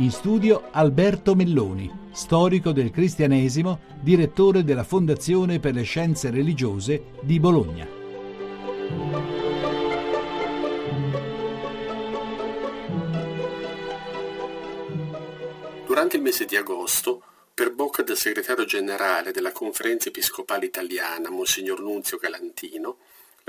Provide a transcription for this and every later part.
In studio Alberto Melloni, storico del cristianesimo, direttore della Fondazione per le Scienze Religiose di Bologna. Durante il mese di agosto, per bocca del segretario generale della Conferenza Episcopale Italiana, Monsignor Nunzio Galantino,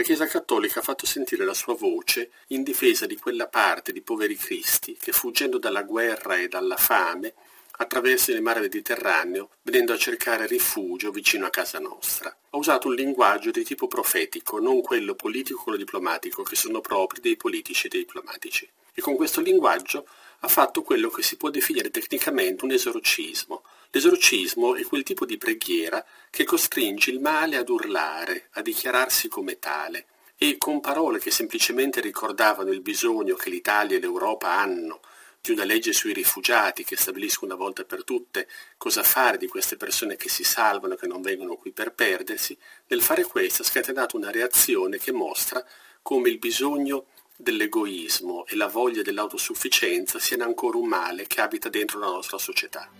la Chiesa Cattolica ha fatto sentire la sua voce in difesa di quella parte di poveri cristi che, fuggendo dalla guerra e dalla fame, attraversano il mare Mediterraneo venendo a cercare rifugio vicino a casa nostra. Ha usato un linguaggio di tipo profetico, non quello politico o diplomatico, che sono propri dei politici e dei diplomatici. E con questo linguaggio ha fatto quello che si può definire tecnicamente un esorcismo. L'esorcismo è quel tipo di preghiera che costringe il male ad urlare, a dichiararsi come tale, e con parole che semplicemente ricordavano il bisogno che l'Italia e l'Europa hanno di una legge sui rifugiati che stabilisca una volta per tutte cosa fare di queste persone che si salvano e che non vengono qui per perdersi, nel fare questo ha scatenato una reazione che mostra come il bisogno dell'egoismo e la voglia dell'autosufficienza siano ancora un male che abita dentro la nostra società.